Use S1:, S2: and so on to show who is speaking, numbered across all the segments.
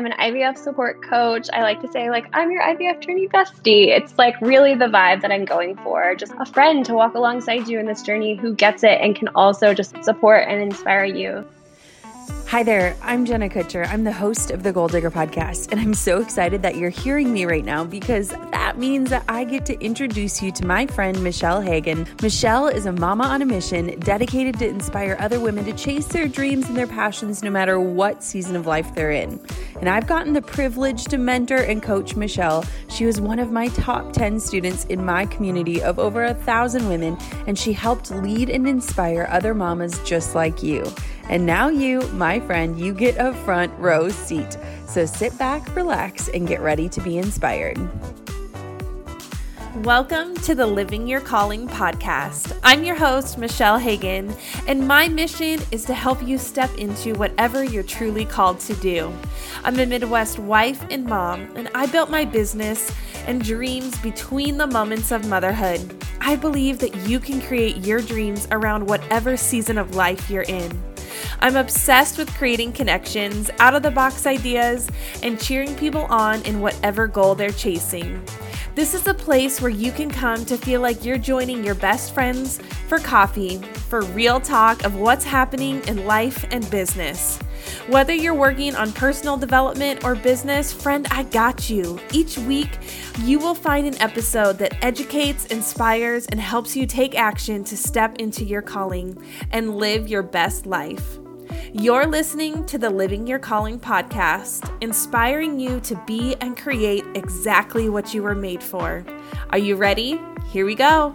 S1: I'm an IVF support coach. I like to say, like, I'm your IVF journey bestie. It's like really the vibe that I'm going for. Just a friend to walk alongside you in this journey who gets it and can also just support and inspire you.
S2: Hi there, I'm Jenna Kutcher. I'm the host of the Goal Digger podcast, and I'm so excited that you're hearing me right now because that means that I get to introduce you to my friend Michelle Hagan. Michelle is a mama on a mission dedicated to inspire other women to chase their dreams and their passions no matter what season of life they're in. And I've gotten the privilege to mentor and coach Michelle. She was one of my top 10 students in my community of over a thousand women, and she helped lead and inspire other mamas just like you. And now you, my friend, you get a front row seat. So sit back, relax, and get ready to be inspired.
S3: Welcome to the Living Your Calling podcast. I'm your host, Michelle Hagan, and my mission is to help you step into whatever you're truly called to do. I'm a Midwest wife and mom, and I built my business and dreams between the moments of motherhood. I believe that you can create your dreams around whatever season of life you're in. I'm obsessed with creating connections, out of the box ideas, and cheering people on in whatever goal they're chasing. This is a place where you can come to feel like you're joining your best friends for coffee, for real talk of what's happening in life and business. Whether you're working on personal development or business, friend, I got you. Each week, you will find an episode that educates, inspires, and helps you take action to step into your calling and live your best life. You're listening to the Living Your Calling podcast, inspiring you to be and create exactly what you were made for. Are you ready? Here we go.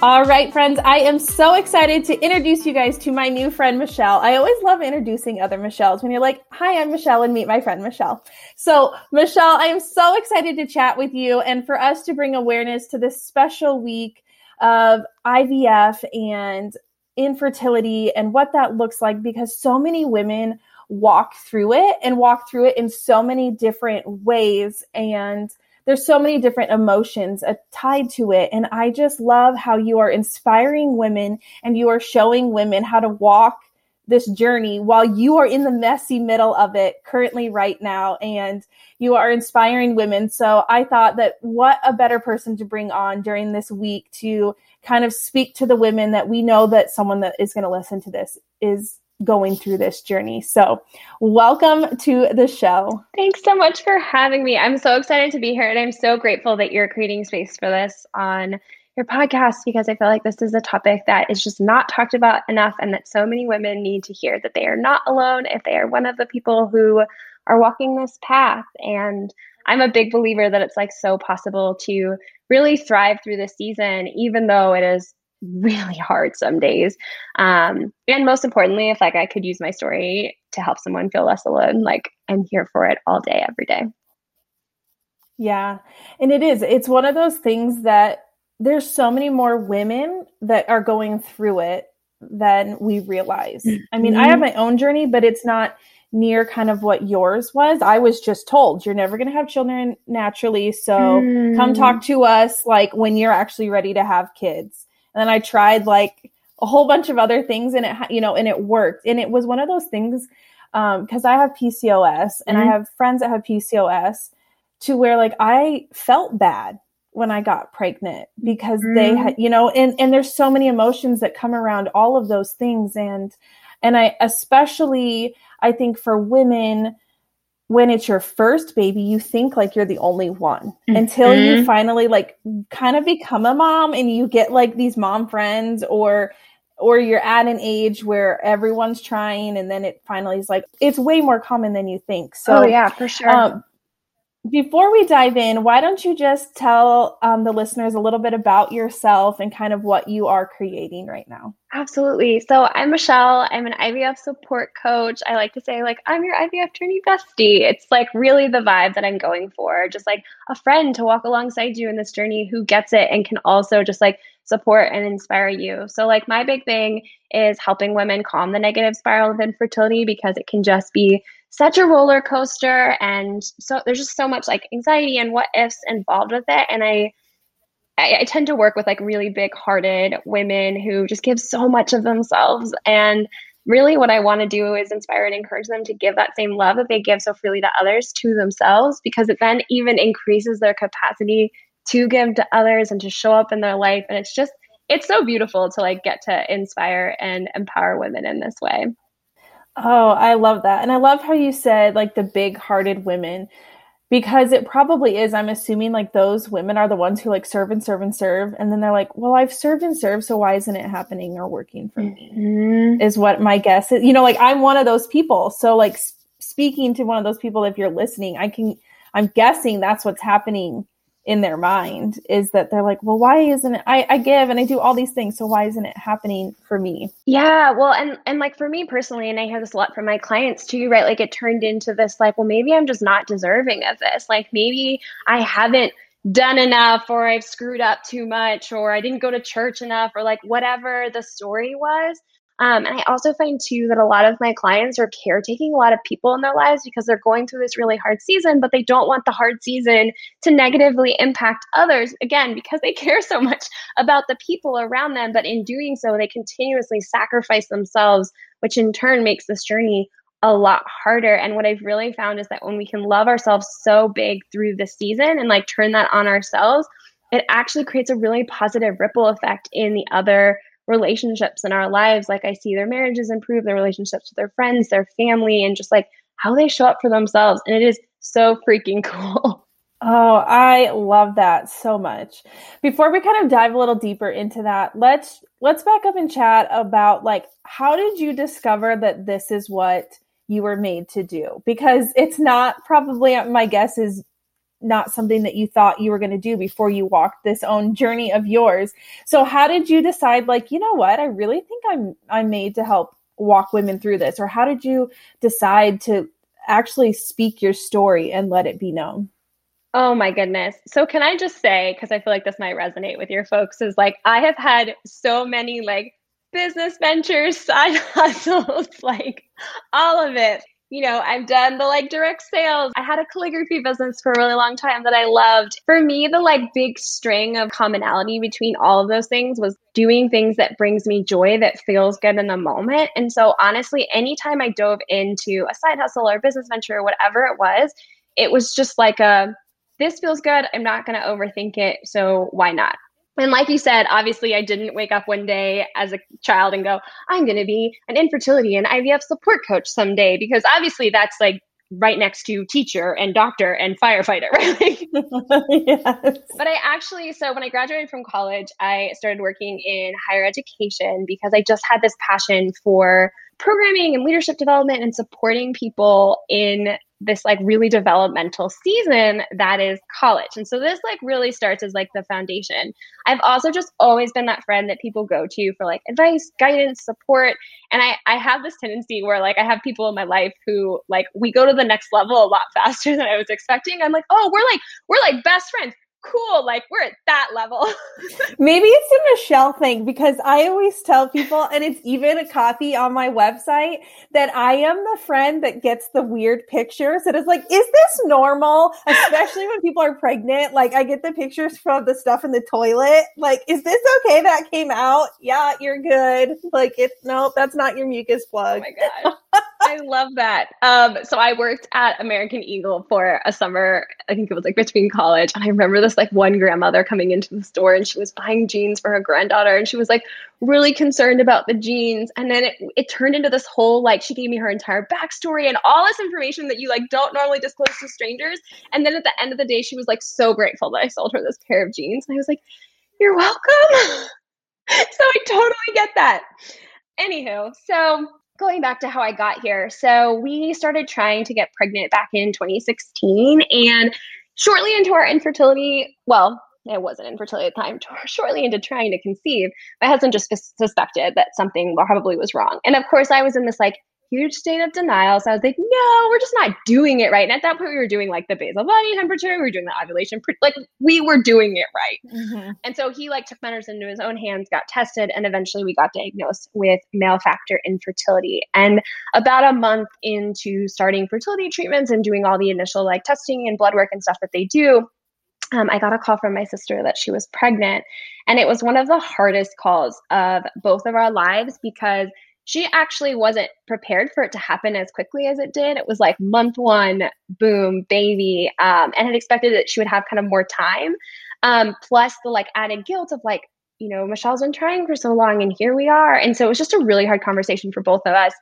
S3: All right, friends, I am so excited to introduce you guys to my new friend, Michelle. I always love introducing other Michelles when you're like, Hi, I'm Michelle, and meet my friend, Michelle. So, Michelle, I am so excited to chat with you and for us to bring awareness to this special week of IVF and infertility and what that looks like because so many women walk through it and walk through it in so many different ways. And there's so many different emotions uh, tied to it. And i just love how you are inspiring women and you are showing women how to walk this journey while you are in the messy middle of it currently right now. And you are inspiring women. So i thought that what a better person to bring on during this week to kind of speak to the women that we know that someone that is going to listen to this is going through this journey. So, welcome to the show.
S1: Thanks so much for having me. I'm so excited to be here and I'm so grateful that you're creating space for this on your podcast because I feel like this is a topic that is just not talked about enough and that so many women need to hear that they are not alone if they are one of the people who are walking this path and I'm a big believer that it's like so possible to really thrive through this season, even though it is really hard some days. Um, and most importantly, if like I could use my story to help someone feel less alone, like I'm here for it all day, every day.
S3: Yeah. And it is, it's one of those things that there's so many more women that are going through it than we realize. Mm-hmm. I mean, I have mm-hmm. my own journey, but it's not near kind of what yours was. I was just told you're never going to have children naturally. So mm. come talk to us like when you're actually ready to have kids. And then I tried like a whole bunch of other things and it, you know, and it worked. And it was one of those things um because um, I have PCOS and mm. I have friends that have PCOS to where like I felt bad when I got pregnant because mm. they had, you know, and, and there's so many emotions that come around all of those things. And, and I especially, I think for women, when it's your first baby, you think like you're the only one mm-hmm. until you finally like kind of become a mom and you get like these mom friends or or you're at an age where everyone's trying and then it finally is like it's way more common than you think. So
S1: oh, yeah, for sure. Um,
S3: before we dive in, why don't you just tell um, the listeners a little bit about yourself and kind of what you are creating right now?
S1: Absolutely. So I'm Michelle. I'm an IVF support coach. I like to say, like, I'm your IVF journey bestie. It's like really the vibe that I'm going for. Just like a friend to walk alongside you in this journey who gets it and can also just like support and inspire you. So, like, my big thing is helping women calm the negative spiral of infertility because it can just be such a roller coaster and so there's just so much like anxiety and what ifs involved with it and I, I i, tend to work with like really big hearted women who just give so much of themselves and really what I want to do is inspire and encourage them to give that same love that they give so freely to others to themselves because it then even increases their capacity to give to others and to show up in their life. And it's just, it's so beautiful to like get to inspire and empower women in this way.
S3: Oh, I love that. And I love how you said like the big hearted women because it probably is. I'm assuming like those women are the ones who like serve and serve and serve. And then they're like, well, I've served and served. So why isn't it happening or working for me? Mm-hmm. Is what my guess is. You know, like I'm one of those people. So like speaking to one of those people, if you're listening, I can, I'm guessing that's what's happening in their mind is that they're like, well, why isn't it? I, I give and I do all these things, so why isn't it happening for me?
S1: Yeah, well, and and like for me personally, and I hear this a lot from my clients too, right? Like it turned into this like, well, maybe I'm just not deserving of this. Like maybe I haven't done enough, or I've screwed up too much, or I didn't go to church enough, or like whatever the story was. Um, and I also find too that a lot of my clients are caretaking a lot of people in their lives because they're going through this really hard season, but they don't want the hard season to negatively impact others, again, because they care so much about the people around them. But in doing so, they continuously sacrifice themselves, which in turn makes this journey a lot harder. And what I've really found is that when we can love ourselves so big through the season and like turn that on ourselves, it actually creates a really positive ripple effect in the other relationships in our lives. Like I see their marriages improve, their relationships with their friends, their family, and just like how they show up for themselves. And it is so freaking cool.
S3: Oh, I love that so much. Before we kind of dive a little deeper into that, let's let's back up and chat about like how did you discover that this is what you were made to do? Because it's not probably my guess is not something that you thought you were going to do before you walked this own journey of yours. So how did you decide like, you know what, I really think I'm I'm made to help walk women through this or how did you decide to actually speak your story and let it be known?
S1: Oh my goodness. So can I just say cuz I feel like this might resonate with your folks is like I have had so many like business ventures, side hustles, like all of it you know, I've done the like direct sales. I had a calligraphy business for a really long time that I loved. For me, the like big string of commonality between all of those things was doing things that brings me joy that feels good in the moment. And so honestly, anytime I dove into a side hustle or business venture or whatever it was, it was just like a this feels good. I'm not going to overthink it. So why not? And like you said, obviously, I didn't wake up one day as a child and go, I'm going to be an infertility and IVF support coach someday, because obviously that's like right next to teacher and doctor and firefighter, right? yes. But I actually, so when I graduated from college, I started working in higher education because I just had this passion for programming and leadership development and supporting people in this like really developmental season that is college. And so this like really starts as like the foundation. I've also just always been that friend that people go to for like advice, guidance, support. And I I have this tendency where like I have people in my life who like we go to the next level a lot faster than I was expecting. I'm like, "Oh, we're like we're like best friends cool. Like we're at that level.
S3: Maybe it's a Michelle thing because I always tell people, and it's even a copy on my website, that I am the friend that gets the weird pictures. That is like, is this normal? Especially when people are pregnant. Like I get the pictures from the stuff in the toilet. Like, is this okay that came out? Yeah, you're good. Like it's no, that's not your mucus plug.
S1: Oh my gosh. I love that. Um, so I worked at American Eagle for a summer. I think it was like between college, and I remember this like one grandmother coming into the store, and she was buying jeans for her granddaughter, and she was like really concerned about the jeans. And then it it turned into this whole like she gave me her entire backstory and all this information that you like don't normally disclose to strangers. And then at the end of the day, she was like so grateful that I sold her this pair of jeans, and I was like, "You're welcome." so I totally get that. Anywho, so going back to how I got here. So we started trying to get pregnant back in 2016 and shortly into our infertility, well, it wasn't infertility at the time, shortly into trying to conceive, my husband just suspected that something probably was wrong. And of course, I was in this like huge state of denial. So I was like, no, we're just not doing it right. And at that point, we were doing like the basal body temperature, we were doing the ovulation, like we were doing it right. Mm-hmm. And so he like took matters into his own hands, got tested, and eventually we got diagnosed with male factor infertility. And about a month into starting fertility treatments and doing all the initial like testing and blood work and stuff that they do, um, I got a call from my sister that she was pregnant. And it was one of the hardest calls of both of our lives because she actually wasn't prepared for it to happen as quickly as it did. It was like month one, boom, baby, um, and had expected that she would have kind of more time. Um, plus the like added guilt of like, you know, Michelle's been trying for so long and here we are. And so it was just a really hard conversation for both of us.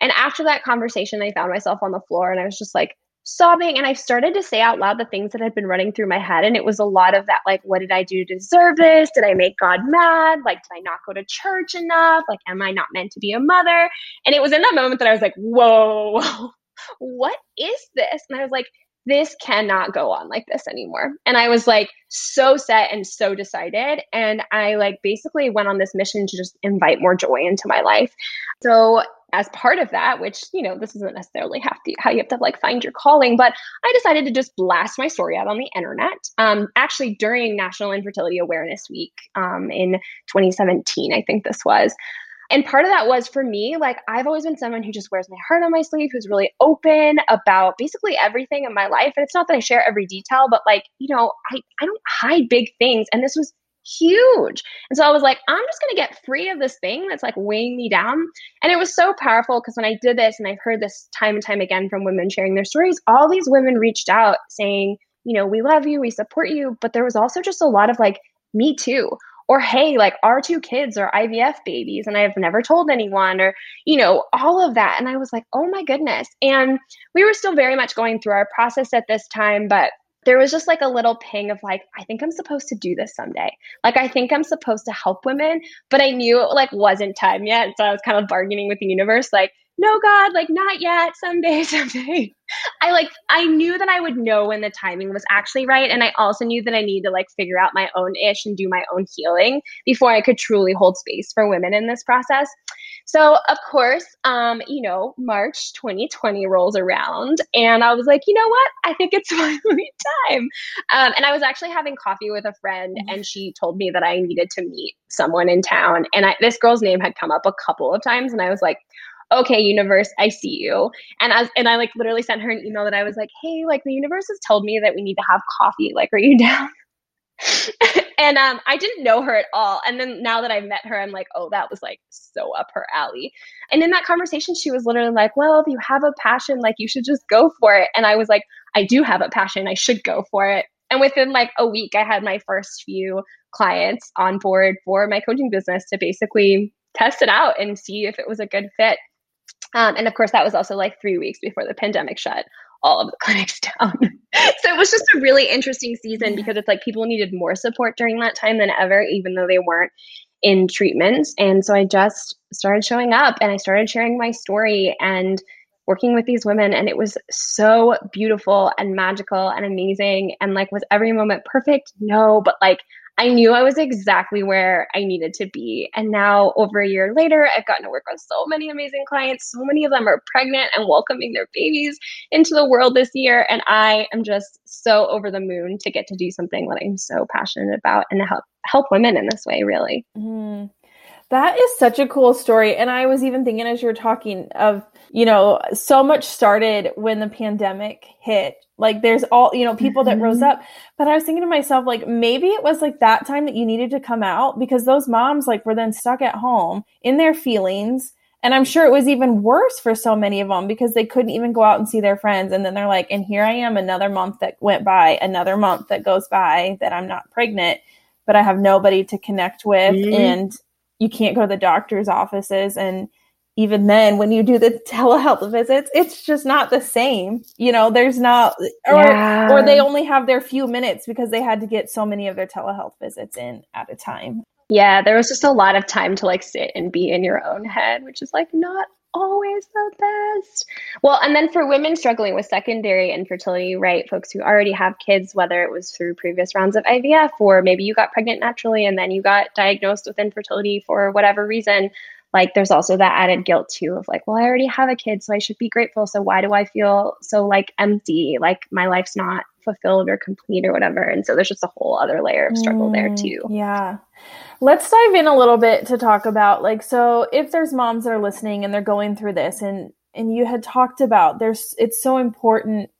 S1: And after that conversation, I found myself on the floor and I was just like, sobbing and I started to say out loud the things that had been running through my head. And it was a lot of that, like, what did I do to deserve this? Did I make God mad? Like, did I not go to church enough? Like, am I not meant to be a mother? And it was in that moment that I was like, whoa, what is this? And I was like, this cannot go on like this anymore. And I was like so set and so decided. And I like basically went on this mission to just invite more joy into my life. So as part of that, which, you know, this isn't necessarily have to, how you have to like find your calling, but I decided to just blast my story out on the internet. Um, actually, during National Infertility Awareness Week um, in 2017, I think this was. And part of that was for me, like, I've always been someone who just wears my heart on my sleeve, who's really open about basically everything in my life. And it's not that I share every detail, but like, you know, I, I don't hide big things. And this was huge. And so I was like, I'm just going to get free of this thing that's like weighing me down. And it was so powerful because when I did this, and I've heard this time and time again from women sharing their stories, all these women reached out saying, you know, we love you, we support you. But there was also just a lot of like, me too. Or, hey, like our two kids are IVF babies and I've never told anyone, or, you know, all of that. And I was like, oh my goodness. And we were still very much going through our process at this time, but there was just like a little ping of like i think i'm supposed to do this someday. Like i think i'm supposed to help women but i knew it like wasn't time yet so i was kind of bargaining with the universe like no god like not yet someday someday i like i knew that i would know when the timing was actually right and i also knew that i needed to like figure out my own ish and do my own healing before i could truly hold space for women in this process so, of course, um, you know, March 2020 rolls around, and I was like, you know what? I think it's finally time. Um, and I was actually having coffee with a friend, mm-hmm. and she told me that I needed to meet someone in town. And I, this girl's name had come up a couple of times, and I was like, okay universe i see you and as and i like literally sent her an email that i was like hey like the universe has told me that we need to have coffee like are you down and um, I didn't know her at all. And then now that I've met her, I'm like, oh, that was like so up her alley. And in that conversation, she was literally like, well, if you have a passion, like you should just go for it. And I was like, I do have a passion. I should go for it. And within like a week, I had my first few clients on board for my coaching business to basically test it out and see if it was a good fit. Um, and of course, that was also like three weeks before the pandemic shut all of the clinics down. so it was just a really interesting season because it's like people needed more support during that time than ever, even though they weren't in treatments. And so I just started showing up and I started sharing my story and working with these women. And it was so beautiful and magical and amazing. And like, was every moment perfect? No, but like, I knew I was exactly where I needed to be. And now, over a year later, I've gotten to work on so many amazing clients. So many of them are pregnant and welcoming their babies into the world this year. And I am just so over the moon to get to do something that I'm so passionate about and help help women in this way, really.
S3: Mm. That is such a cool story. And I was even thinking as you were talking of, you know, so much started when the pandemic hit like there's all, you know, people that rose mm-hmm. up. But I was thinking to myself, like, maybe it was like that time that you needed to come out because those moms like were then stuck at home in their feelings. And I'm sure it was even worse for so many of them because they couldn't even go out and see their friends. And then they're like, and here I am another month that went by, another month that goes by that I'm not pregnant, but I have nobody to connect with. Mm-hmm. And you can't go to the doctor's offices. And even then when you do the telehealth visits it's just not the same you know there's not or yeah. or they only have their few minutes because they had to get so many of their telehealth visits in at a time
S1: yeah there was just a lot of time to like sit and be in your own head which is like not always the best well and then for women struggling with secondary infertility right folks who already have kids whether it was through previous rounds of ivf or maybe you got pregnant naturally and then you got diagnosed with infertility for whatever reason like there's also that added guilt too of like well i already have a kid so i should be grateful so why do i feel so like empty? Like my life's not fulfilled or complete or whatever. And so there's just a whole other layer of struggle mm, there too.
S3: yeah. Let's dive in a little bit to talk about like so if there's moms that are listening and they're going through this and and you had talked about there's it's so important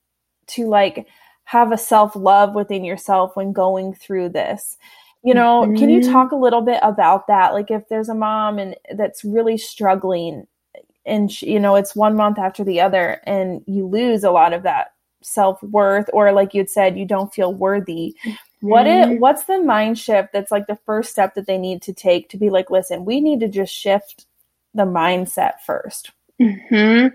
S3: to like have a self love within yourself when going through this You know, mm-hmm. can you mm-hmm. talk a little bit about that? Like if there's a mom and that's really struggling and she, you know, it's one month after the other and you lose a lot of that self-worth or like you'd said you don't feel worthy. What it mm-hmm. what's the mind shift that's like the first step that they need to take to be like, listen, we need to just shift the mindset first?
S1: Hmm.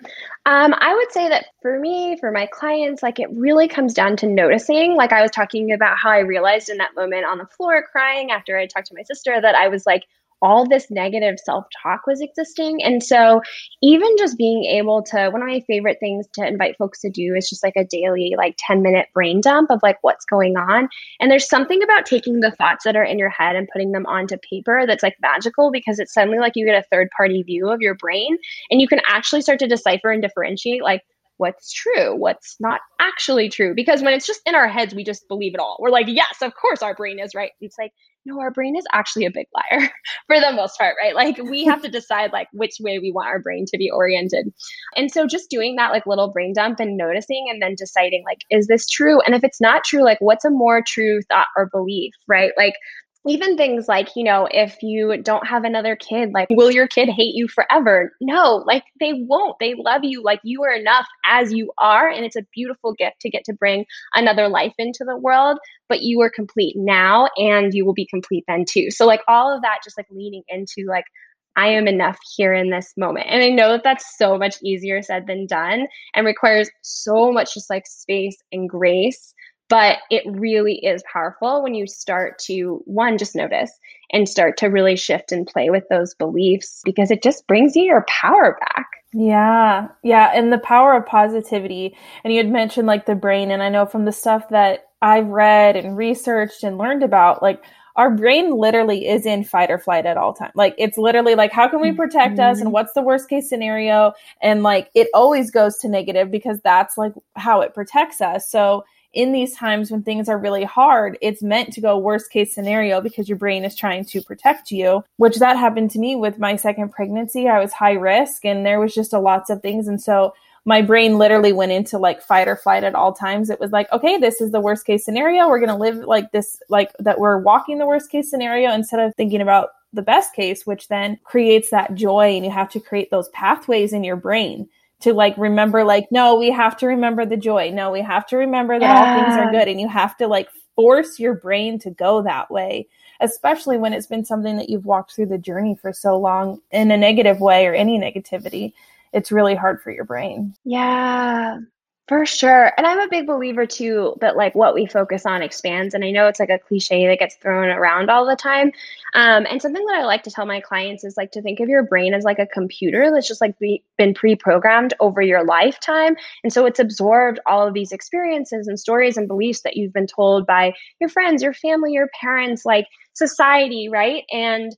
S1: Um, I would say that for me, for my clients, like it really comes down to noticing. Like I was talking about how I realized in that moment on the floor crying after I talked to my sister that I was like, all this negative self talk was existing. And so, even just being able to, one of my favorite things to invite folks to do is just like a daily, like 10 minute brain dump of like what's going on. And there's something about taking the thoughts that are in your head and putting them onto paper that's like magical because it's suddenly like you get a third party view of your brain and you can actually start to decipher and differentiate like what's true, what's not actually true. Because when it's just in our heads, we just believe it all. We're like, yes, of course our brain is right. It's like, no, our brain is actually a big liar for the most part, right? Like we have to decide like which way we want our brain to be oriented. And so just doing that like little brain dump and noticing and then deciding like, is this true? And if it's not true, like what's a more true thought or belief, right? Like even things like, you know, if you don't have another kid, like, will your kid hate you forever? No, like, they won't. They love you. Like, you are enough as you are. And it's a beautiful gift to get to bring another life into the world. But you are complete now and you will be complete then too. So, like, all of that just like leaning into, like, I am enough here in this moment. And I know that that's so much easier said than done and requires so much just like space and grace but it really is powerful when you start to one just notice and start to really shift and play with those beliefs because it just brings you your power back
S3: yeah yeah and the power of positivity and you had mentioned like the brain and i know from the stuff that i've read and researched and learned about like our brain literally is in fight or flight at all time. Like it's literally like, how can we protect mm-hmm. us? And what's the worst case scenario? And like it always goes to negative because that's like how it protects us. So in these times when things are really hard, it's meant to go worst case scenario because your brain is trying to protect you, which that happened to me with my second pregnancy. I was high risk and there was just a lots of things. And so my brain literally went into like fight or flight at all times. It was like, okay, this is the worst case scenario. We're going to live like this, like that we're walking the worst case scenario instead of thinking about the best case, which then creates that joy. And you have to create those pathways in your brain to like remember like no we have to remember the joy. No we have to remember that yeah. all things are good and you have to like force your brain to go that way especially when it's been something that you've walked through the journey for so long in a negative way or any negativity. It's really hard for your brain.
S1: Yeah for sure. And I'm a big believer too that like what we focus on expands. And I know it's like a cliche that gets thrown around all the time. Um, and something that I like to tell my clients is like to think of your brain as like a computer that's just like be, been pre-programmed over your lifetime. And so it's absorbed all of these experiences and stories and beliefs that you've been told by your friends, your family, your parents, like society, right? And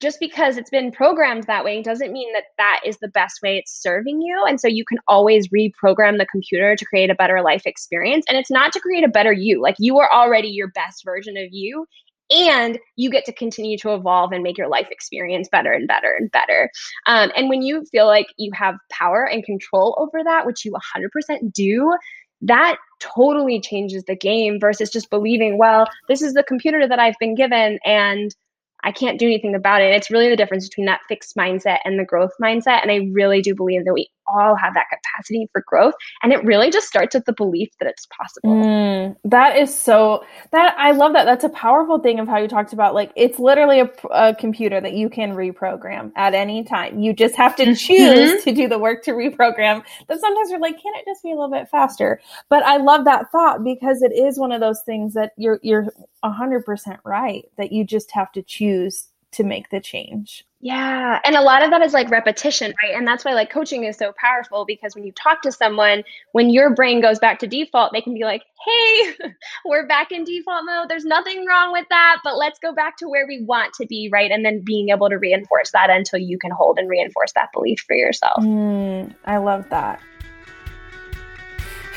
S1: just because it's been programmed that way doesn't mean that that is the best way it's serving you. And so you can always reprogram the computer to create a better life experience. And it's not to create a better you, like you are already your best version of you. And you get to continue to evolve and make your life experience better and better and better. Um, and when you feel like you have power and control over that, which you 100% do, that totally changes the game versus just believing, well, this is the computer that I've been given and I can't do anything about it. It's really the difference between that fixed mindset and the growth mindset. And I really do believe that we all have that capacity for growth. And it really just starts with the belief that it's possible.
S3: Mm, that is so, that I love that. That's a powerful thing of how you talked about like it's literally a, a computer that you can reprogram at any time. You just have to mm-hmm. choose mm-hmm. to do the work to reprogram. That sometimes you're like, can it just be a little bit faster? But I love that thought because it is one of those things that you're, you're 100% right that you just have to choose to make the change.
S1: Yeah. And a lot of that is like repetition, right? And that's why like coaching is so powerful because when you talk to someone, when your brain goes back to default, they can be like, hey, we're back in default mode. There's nothing wrong with that, but let's go back to where we want to be, right? And then being able to reinforce that until you can hold and reinforce that belief for yourself.
S3: Mm, I love that.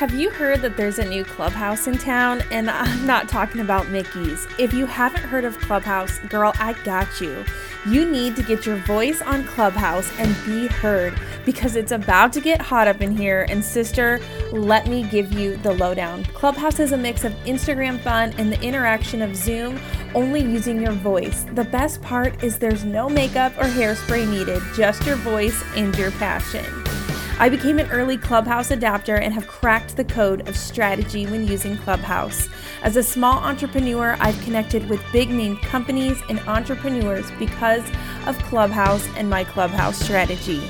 S4: Have you heard that there's a new clubhouse in town? And I'm not talking about Mickey's. If you haven't heard of Clubhouse, girl, I got you. You need to get your voice on Clubhouse and be heard
S5: because it's about to get hot up in here. And, sister, let me give you the lowdown. Clubhouse is a mix of Instagram fun and the interaction of Zoom, only using your voice. The best part is there's no makeup or hairspray needed, just your voice and your passion. I became an early Clubhouse adapter and have cracked the code of strategy when using Clubhouse. As a small entrepreneur, I've connected with big name companies and entrepreneurs because of Clubhouse and my Clubhouse strategy.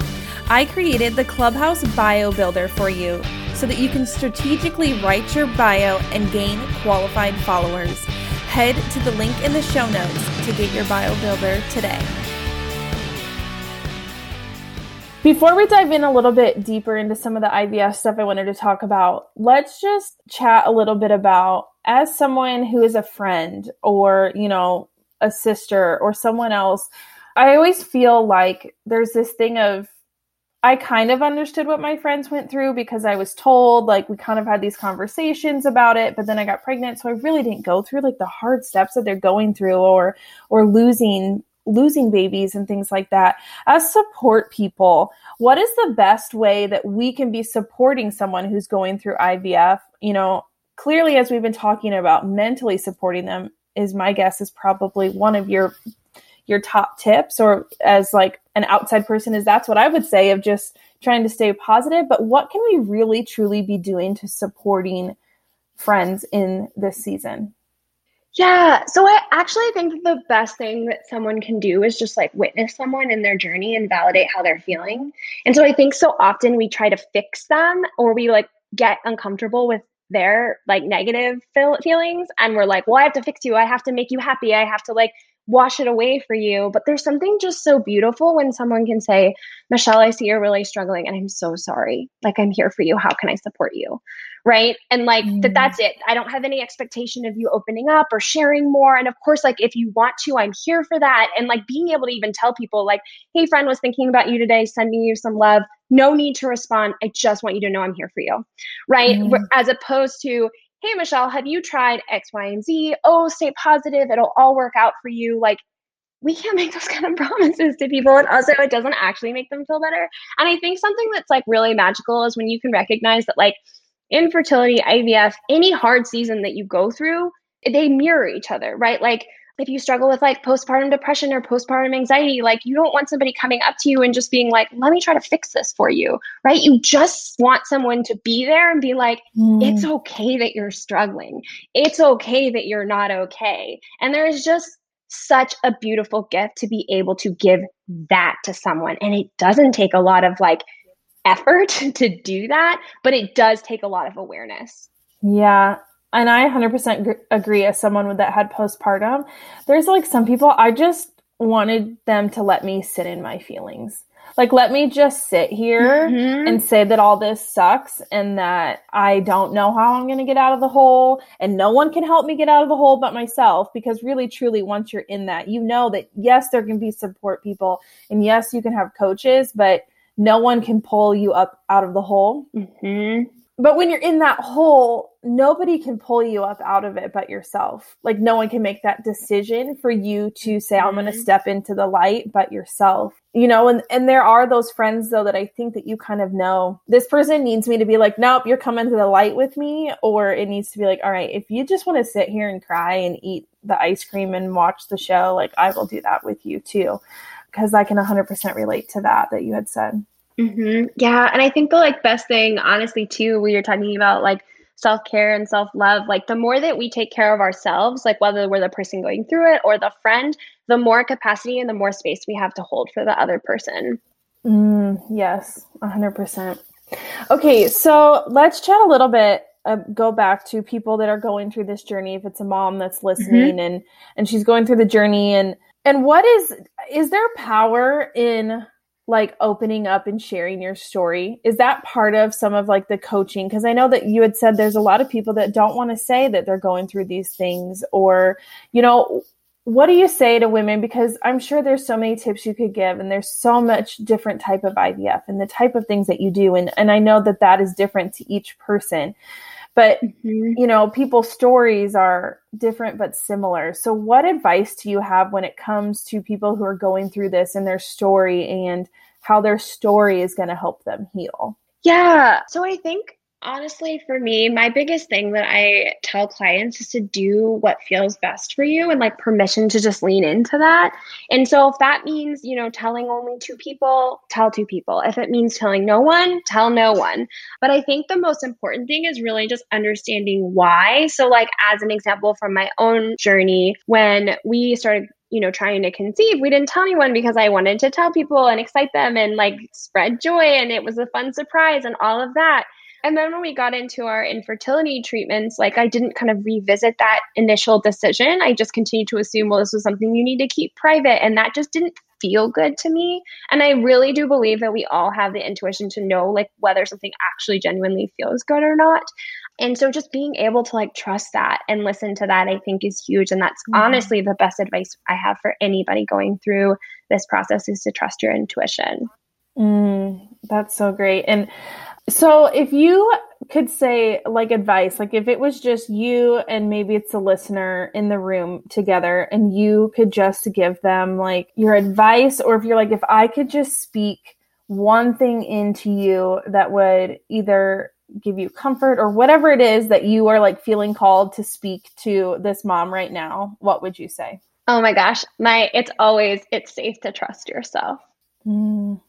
S5: I created the Clubhouse Bio Builder for you so that you can strategically write your bio and gain qualified followers. Head to the link in the show notes to get your bio builder today.
S3: Before we dive in a little bit deeper into some of the IVF stuff I wanted to talk about, let's just chat a little bit about as someone who is a friend or, you know, a sister or someone else, I always feel like there's this thing of I kind of understood what my friends went through because I was told, like, we kind of had these conversations about it, but then I got pregnant. So I really didn't go through like the hard steps that they're going through or, or losing losing babies and things like that. As support people, what is the best way that we can be supporting someone who's going through IVF? You know, clearly, as we've been talking about, mentally supporting them is my guess is probably one of your your top tips or as like an outside person is that's what I would say of just trying to stay positive but what can we really truly be doing to supporting friends in this season
S1: yeah. So I actually think that the best thing that someone can do is just like witness someone in their journey and validate how they're feeling. And so I think so often we try to fix them or we like get uncomfortable with their like negative feel- feelings and we're like, well, I have to fix you. I have to make you happy. I have to like wash it away for you. But there's something just so beautiful when someone can say, Michelle, I see you're really struggling and I'm so sorry. Like, I'm here for you. How can I support you? Right. And like mm. that, that's it. I don't have any expectation of you opening up or sharing more. And of course, like, if you want to, I'm here for that. And like being able to even tell people, like, hey, friend was thinking about you today, sending you some love. No need to respond. I just want you to know I'm here for you. Right. Mm. As opposed to, hey, Michelle, have you tried X, Y, and Z? Oh, stay positive. It'll all work out for you. Like, we can't make those kind of promises to people. And also, it doesn't actually make them feel better. And I think something that's like really magical is when you can recognize that, like, infertility, IVF, any hard season that you go through, they mirror each other, right? Like, if you struggle with like postpartum depression or postpartum anxiety, like you don't want somebody coming up to you and just being like, let me try to fix this for you, right? You just want someone to be there and be like, mm. it's okay that you're struggling. It's okay that you're not okay. And there is just such a beautiful gift to be able to give that to someone. And it doesn't take a lot of like effort to do that, but it does take a lot of awareness.
S3: Yeah, and I 100% agree as someone that had postpartum. There's like some people I just wanted them to let me sit in my feelings. Like let me just sit here mm-hmm. and say that all this sucks and that I don't know how I'm going to get out of the hole and no one can help me get out of the hole but myself because really truly once you're in that you know that yes there can be support people and yes you can have coaches but no one can pull you up out of the hole. Mm-hmm but when you're in that hole, nobody can pull you up out of it but yourself. Like no one can make that decision for you to say, I'm going to mm-hmm. step into the light, but yourself. You know, and, and there are those friends though that I think that you kind of know this person needs me to be like, nope, you're coming to the light with me. Or it needs to be like, all right, if you just want to sit here and cry and eat the ice cream and watch the show, like I will do that with you too. Cause I can 100% relate to that, that you had said.
S1: Mm-hmm. Yeah. And I think the like best thing, honestly, too, we you're talking about like self care and self love, like the more that we take care of ourselves, like whether we're the person going through it or the friend, the more capacity and the more space we have to hold for the other person.
S3: Mm, yes, 100%. Okay. So let's chat a little bit uh, go back to people that are going through this journey if it's a mom that's mm-hmm. listening mm-hmm. and and she's going through the journey and and what is is there power in like opening up and sharing your story. Is that part of some of like the coaching? Because i know that you had said there's a lot of people that don't want to say that they're going through these things or you know what do you say to women? Because i'm sure there's so many tips you could give and there's so much different type of ivf and the type of things that you do. And, and i know that that is different to each person but mm-hmm. you know people's stories are different but similar so what advice do you have when it comes to people who are going through this and their story and how their story is going to help them heal.
S1: Yeah. So I think honestly, for me, my biggest thing that I tell clients is to do what feels best for you and like permission to just lean into that. And so if that means, you know, telling only two people, tell two people. If it means telling no one, tell no one. But I think the most important thing is really just understanding why. So, like, as an example from my own journey, when we started you know trying to conceive we didn't tell anyone because i wanted to tell people and excite them and like spread joy and it was a fun surprise and all of that and then when we got into our infertility treatments, like I didn't kind of revisit that initial decision. I just continued to assume, well, this was something you need to keep private. And that just didn't feel good to me. And I really do believe that we all have the intuition to know like whether something actually genuinely feels good or not. And so just being able to like trust that and listen to that, I think is huge. And that's mm-hmm. honestly the best advice I have for anybody going through this process is to trust your intuition.
S3: Mm, that's so great. And so if you could say like advice, like if it was just you and maybe it's a listener in the room together and you could just give them like your advice or if you're like if I could just speak one thing into you that would either give you comfort or whatever it is that you are like feeling called to speak to this mom right now, what would you say?
S1: Oh my gosh, my it's always it's safe to trust yourself.
S3: Mm.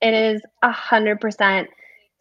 S1: It is a hundred percent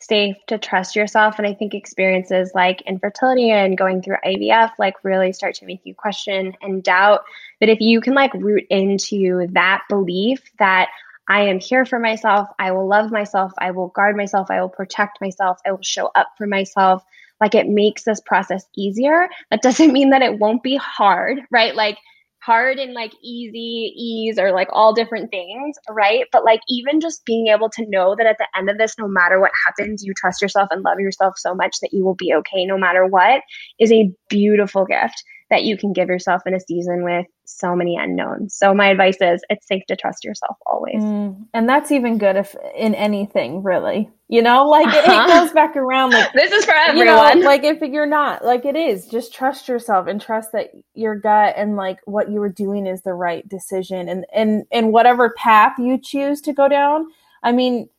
S1: safe to trust yourself. And I think experiences like infertility and going through IVF like really start to make you question and doubt. But if you can like root into that belief that I am here for myself, I will love myself, I will guard myself, I will protect myself, I will show up for myself. Like it makes this process easier. That doesn't mean that it won't be hard, right? Like hard and like easy, ease, or like all different things, right? But like even just being able to know that at the end of this, no matter what happens, you trust yourself and love yourself so much that you will be okay no matter what is a beautiful gift that you can give yourself in a season with so many unknowns. So my advice is it's safe to trust yourself always.
S3: Mm, and that's even good if in anything really. You know, like uh-huh. it, it, goes back around like
S1: this is for everyone.
S3: You know, like if you're not, like it is, just trust yourself and trust that your gut and like what you were doing is the right decision and and and whatever path you choose to go down. I mean,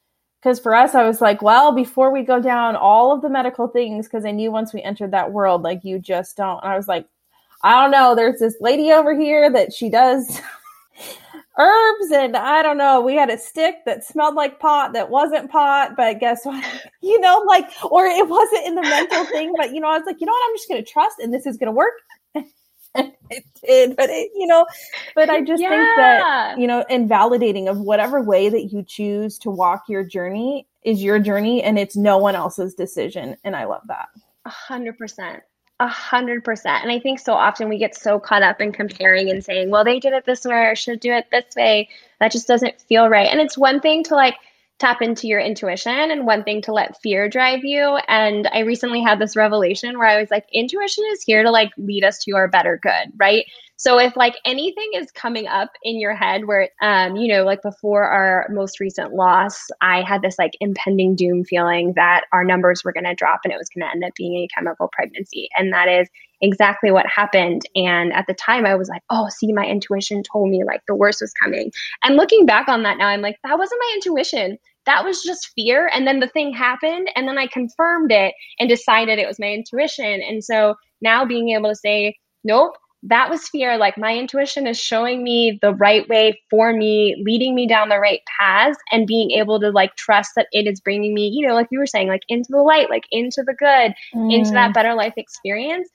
S3: because for us i was like well before we go down all of the medical things because i knew once we entered that world like you just don't and i was like I don't know. There's this lady over here that she does herbs and I don't know. We had a stick that smelled like pot that wasn't pot, but guess what? You know, like, or it wasn't in the mental thing, but you know, I was like, you know what? I'm just going to trust and this is going to work. it did, but it, you know, but I just yeah. think that, you know, invalidating of whatever way that you choose to walk your journey is your journey and it's no one else's decision. And I love that.
S1: A hundred percent. A hundred percent. And I think so often we get so caught up in comparing and saying, well, they did it this way or should do it this way. That just doesn't feel right. And it's one thing to like tap into your intuition and one thing to let fear drive you. And I recently had this revelation where I was like, intuition is here to like lead us to our better good, right? So if like anything is coming up in your head where, um, you know, like before our most recent loss, I had this like impending doom feeling that our numbers were going to drop and it was going to end up being a chemical pregnancy. And that is exactly what happened. And at the time, I was like, oh, see, my intuition told me like the worst was coming. And looking back on that now, I'm like, that wasn't my intuition. That was just fear. And then the thing happened. And then I confirmed it and decided it was my intuition. And so now being able to say, nope, that was fear. Like my intuition is showing me the right way for me, leading me down the right paths, and being able to like trust that it is bringing me, you know, like you were saying, like into the light, like into the good, mm. into that mm. better life experience.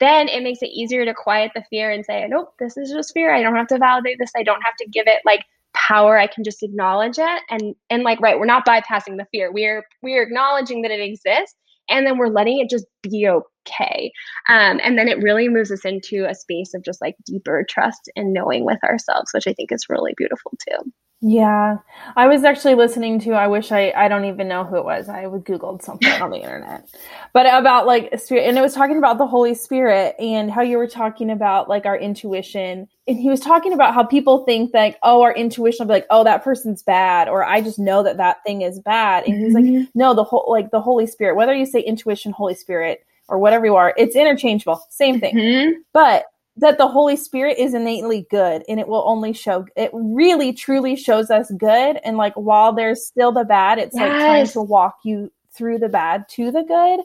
S1: Then it makes it easier to quiet the fear and say, nope, this is just fear. I don't have to validate this. I don't have to give it like power. I can just acknowledge it. And and like, right, we're not bypassing the fear. We're we're acknowledging that it exists and then we're letting it just be okay. Um, and then it really moves us into a space of just like deeper trust and knowing with ourselves, which I think is really beautiful too.
S3: Yeah. I was actually listening to, I wish I, I don't even know who it was. I would Googled something on the internet, but about like spirit, and it was talking about the Holy Spirit and how you were talking about like our intuition. And he was talking about how people think like, oh, our intuition will be like, oh, that person's bad, or I just know that that thing is bad. And he's mm-hmm. like, no, the whole, like the Holy Spirit, whether you say intuition, Holy Spirit, or whatever you are, it's interchangeable, same thing. Mm-hmm. But
S6: that the Holy Spirit is innately good and it will only show it really truly shows us good and like while there's still the bad it's yes. like trying to walk you through the bad to the good.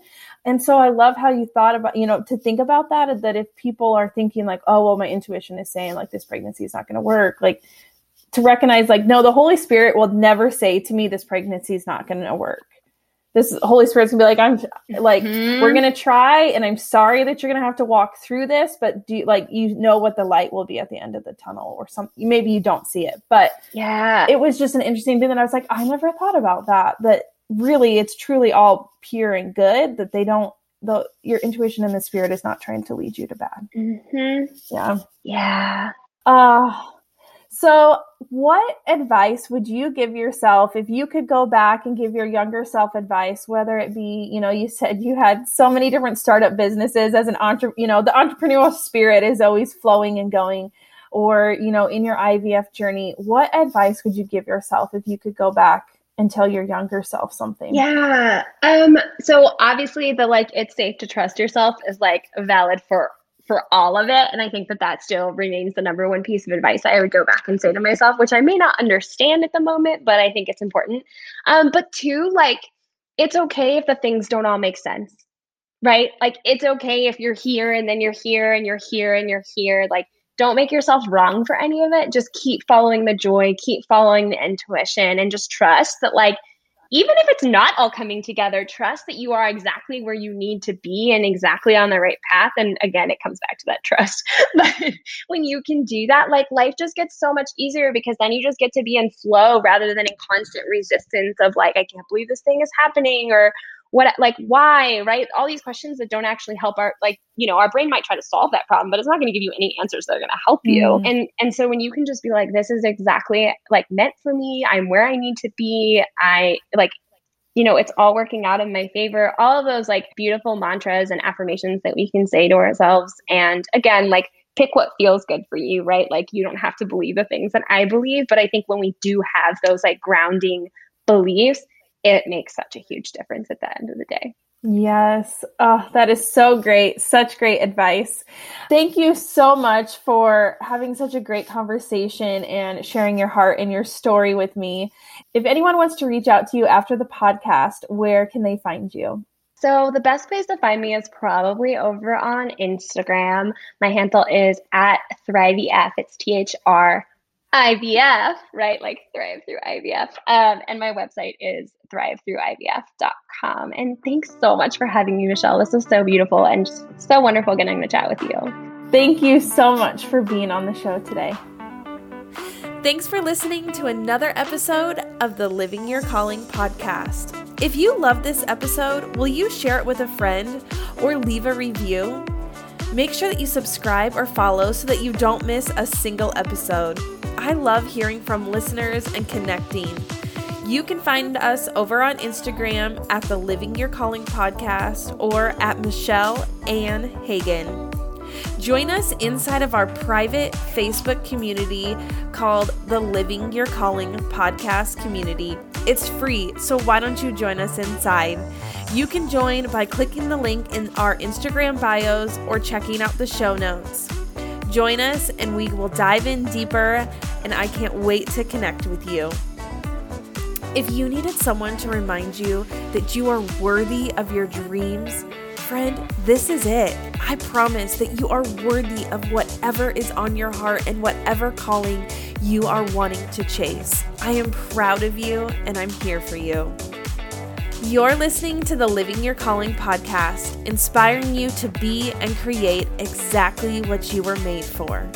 S6: And so I love how you thought about, you know, to think about that that if people are thinking like, oh, well my intuition is saying like this pregnancy is not going to work, like to recognize like no, the Holy Spirit will never say to me this pregnancy is not going to work this Holy Spirit's gonna be like, I'm like, mm-hmm. we're gonna try, and I'm sorry that you're gonna have to walk through this, but do you, like you know what the light will be at the end of the tunnel, or something? Maybe you don't see it, but
S1: yeah,
S6: it was just an interesting thing that I was like, I never thought about that. That really, it's truly all pure and good. That they don't, the your intuition and the spirit is not trying to lead you to bad.
S1: Mm-hmm.
S6: Yeah,
S1: yeah.
S6: Uh so, what advice would you give yourself if you could go back and give your younger self advice, whether it be, you know, you said you had so many different startup businesses as an entre, you know, the entrepreneurial spirit is always flowing and going, or, you know, in your IVF journey, what advice would you give yourself if you could go back and tell your younger self something?
S1: Yeah. Um, so obviously the like it's safe to trust yourself is like valid for for all of it. And I think that that still remains the number one piece of advice I would go back and say to myself, which I may not understand at the moment, but I think it's important. Um, but two, like, it's okay if the things don't all make sense, right? Like, it's okay if you're here and then you're here and you're here and you're here. Like, don't make yourself wrong for any of it. Just keep following the joy, keep following the intuition, and just trust that, like, even if it's not all coming together, trust that you are exactly where you need to be and exactly on the right path. And again, it comes back to that trust. but when you can do that, like life just gets so much easier because then you just get to be in flow rather than in constant resistance of like, I can't believe this thing is happening or what like why right? All these questions that don't actually help our like you know our brain might try to solve that problem but it's not going to give you any answers that are going to help you. Mm. and and so when you can just be like this is exactly like meant for me. I'm where i need to be. I like you know it's all working out in my favor. All of those like beautiful mantras and affirmations that we can say to ourselves. And again like pick what feels good for you right? Like you don't have to believe the things that i believe but i think when we do have those like grounding beliefs it makes such a huge difference at the end of the day.
S6: Yes. Oh, that is so great. Such great advice. Thank you so much for having such a great conversation and sharing your heart and your story with me. If anyone wants to reach out to you after the podcast, where can they find you?
S1: So, the best place to find me is probably over on Instagram. My handle is at ThrIVF. It's T H R IVF, right? Like thrive through IVF. Um, and my website is thrivethroughivf.com. And thanks so much for having me, Michelle. This was so beautiful and so wonderful getting to chat with you.
S6: Thank you so much for being on the show today.
S3: Thanks for listening to another episode of the Living Your Calling podcast. If you love this episode, will you share it with a friend or leave a review? Make sure that you subscribe or follow so that you don't miss a single episode. I love hearing from listeners and connecting. You can find us over on Instagram at the Living Your Calling podcast or at Michelle Ann Hagen. Join us inside of our private Facebook community called the Living Your Calling podcast community. It's free, so why don't you join us inside? You can join by clicking the link in our Instagram bios or checking out the show notes. Join us and we will dive in deeper, and I can't wait to connect with you. If you needed someone to remind you that you are worthy of your dreams, friend, this is it. I promise that you are worthy of whatever is on your heart and whatever calling you are wanting to chase. I am proud of you and I'm here for you. You're listening to the Living Your Calling podcast, inspiring you to be and create exactly what you were made for.